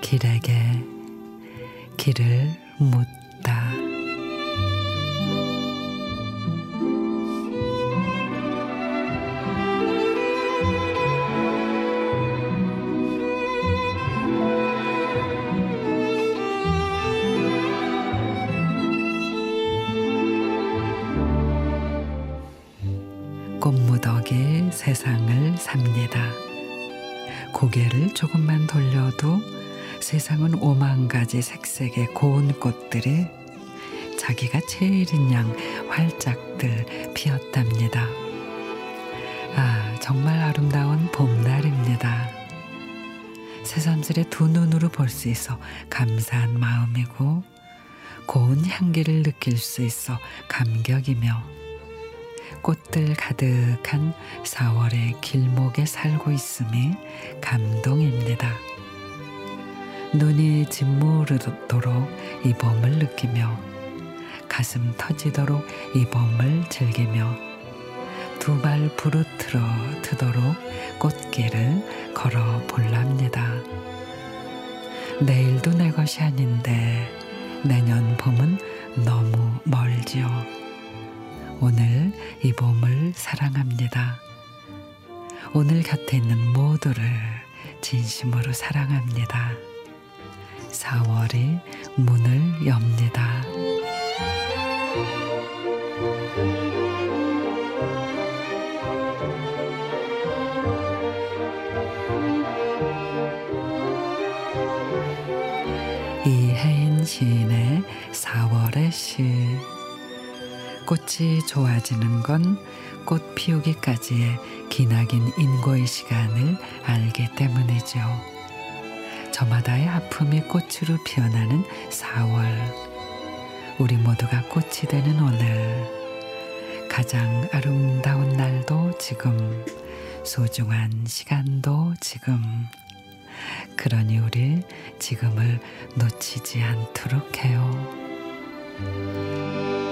길에게 길을 묻다. 꽃무더기 세상을 삽니다. 고개를 조금만 돌려도 세상은 오만 가지 색색의 고운 꽃들이 자기가 제일인 양 활짝들 피었답니다. 아, 정말 아름다운 봄날입니다. 새삼스레 두 눈으로 볼 수 있어 감사한 마음이고 고운 향기를 느낄 수 있어 감격이며 꽃들 가득한 4월의 길목에 살고 있음이 감동입니다. 눈이 짓무르도록 이 봄을 느끼며 가슴 터지도록 이 봄을 즐기며 두 발 부르트러 트도록 꽃길을 걸어 볼랍니다. 내일도 내 것이 아닌데 내년 봄은 너무 멀지요. 오늘 이 봄을 사랑합니다. 오늘 곁에 있는 모두를 진심으로 사랑합니다. 4월이 문을 엽니다. 이혜인 시인의 4월의 시 꽃이 좋아지는 건 꽃 피우기까지의 기나긴 인고의 시간을 알기 때문이죠. 저마다의 아픔이 꽃으로 피어나는 4월. 우리 모두가 꽃이 되는 오늘. 가장 아름다운 날도 지금. 소중한 시간도 지금. 그러니 우리 지금을 놓치지 않도록 해요.